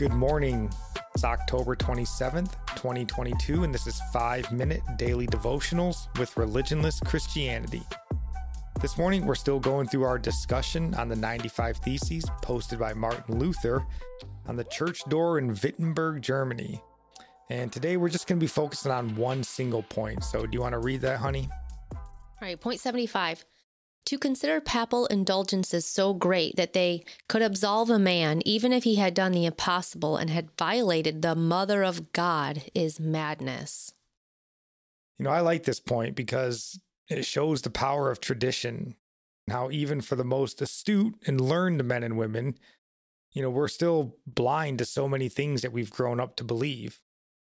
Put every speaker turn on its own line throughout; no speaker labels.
Good morning. It's October 27th, 2022, and this is 5 Minute Daily Devotionals with Religionless Christianity. This morning, we're still going through our discussion on the 95 Theses posted by Martin Luther on the church door in Wittenberg, Germany. And today, we're just going to be focusing on one single point. So, do you want to read that, honey?
All right, point 75. To consider papal indulgences so great that they could absolve a man even if he had done the impossible and had violated the mother of God is madness.
You know, I like this point because it shows the power of tradition. How, even for the most astute and learned men and women, you know, we're still blind to so many things that we've grown up to believe,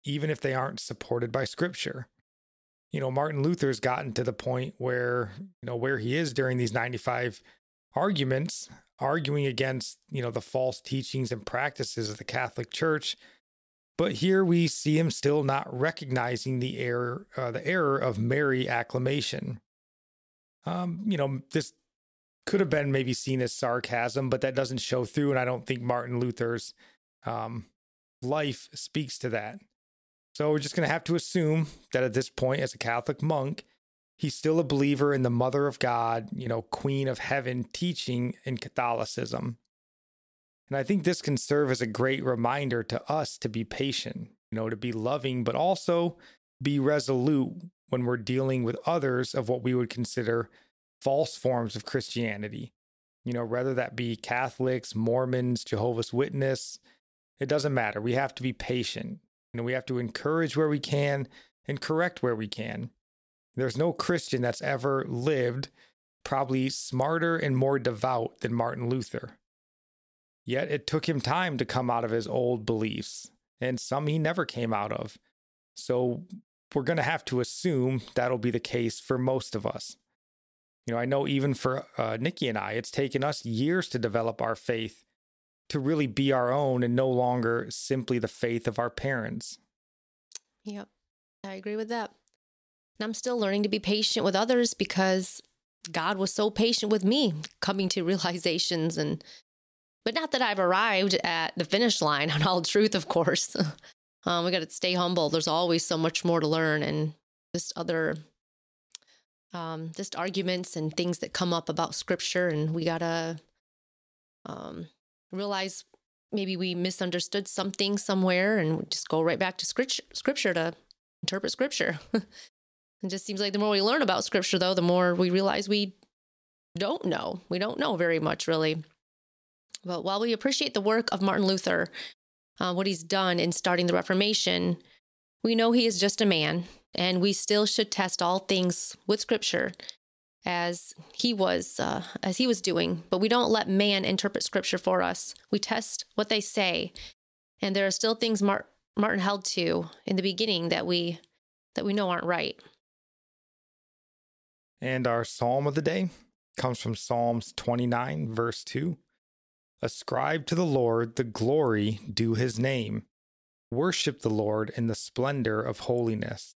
even if they aren't supported by scripture you know, Martin Luther's gotten to the point where, you know, where he is during these 95 arguments, arguing against, you know, the false teachings and practices of the Catholic Church. But here we see him still not recognizing the error, uh, the error of Mary acclamation. Um, you know, this could have been maybe seen as sarcasm, but that doesn't show through, and I don't think Martin Luther's um, life speaks to that. So we're just going to have to assume that at this point, as a Catholic monk, he's still a believer in the Mother of God, you know, Queen of Heaven teaching in Catholicism. And I think this can serve as a great reminder to us to be patient, you know, to be loving, but also be resolute when we're dealing with others of what we would consider false forms of Christianity. You know, whether that be Catholics, Mormons, Jehovah's Witness, it doesn't matter. We have to be patient and we have to encourage where we can and correct where we can. There's no Christian that's ever lived probably smarter and more devout than Martin Luther. Yet it took him time to come out of his old beliefs, and some he never came out of. So we're going to have to assume that'll be the case for most of us. You know, I know even for uh, Nikki and I, it's taken us years to develop our faith to really be our own and no longer simply the faith of our parents.
Yep, I agree with that. And I'm still learning to be patient with others because God was so patient with me coming to realizations and but not that I've arrived at the finish line on all truth, of course. um, we got to stay humble. There's always so much more to learn and just other um, just arguments and things that come up about scripture and we got to um, realize maybe we misunderstood something somewhere and just go right back to scripture to interpret scripture. it just seems like the more we learn about scripture, though, the more we realize we don't know. We don't know very much, really. But while we appreciate the work of Martin Luther, uh, what he's done in starting the Reformation, we know he is just a man, and we still should test all things with scripture as he was uh, as he was doing but we don't let man interpret scripture for us. We test what they say. And there are still things Mar- martin held to in the beginning that we that we know aren't right.
And our psalm of the day comes from psalms 29 verse 2 ascribe to the lord the glory due his name. Worship the lord in the splendor of holiness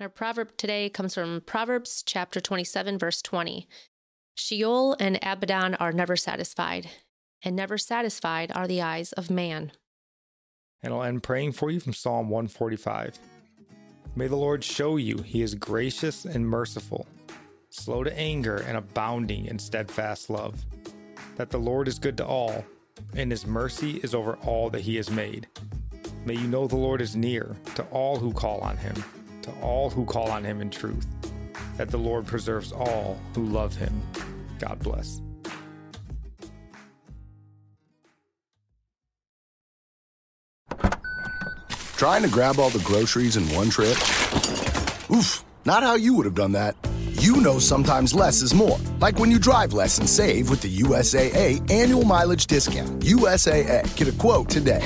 our proverb today comes from Proverbs chapter 27, verse 20. Sheol and Abaddon are never satisfied, and never satisfied are the eyes of man.
And I'll end praying for you from Psalm 145. May the Lord show you he is gracious and merciful, slow to anger and abounding in steadfast love, that the Lord is good to all, and his mercy is over all that he has made. May you know the Lord is near to all who call on him to all who call on him in truth, that the Lord preserves all who love him. God bless.
Trying to grab all the groceries in one trip? Oof, not how you would have done that. You know sometimes less is more. Like when you drive less and save with the USAA annual mileage discount. USAA. Get a quote today.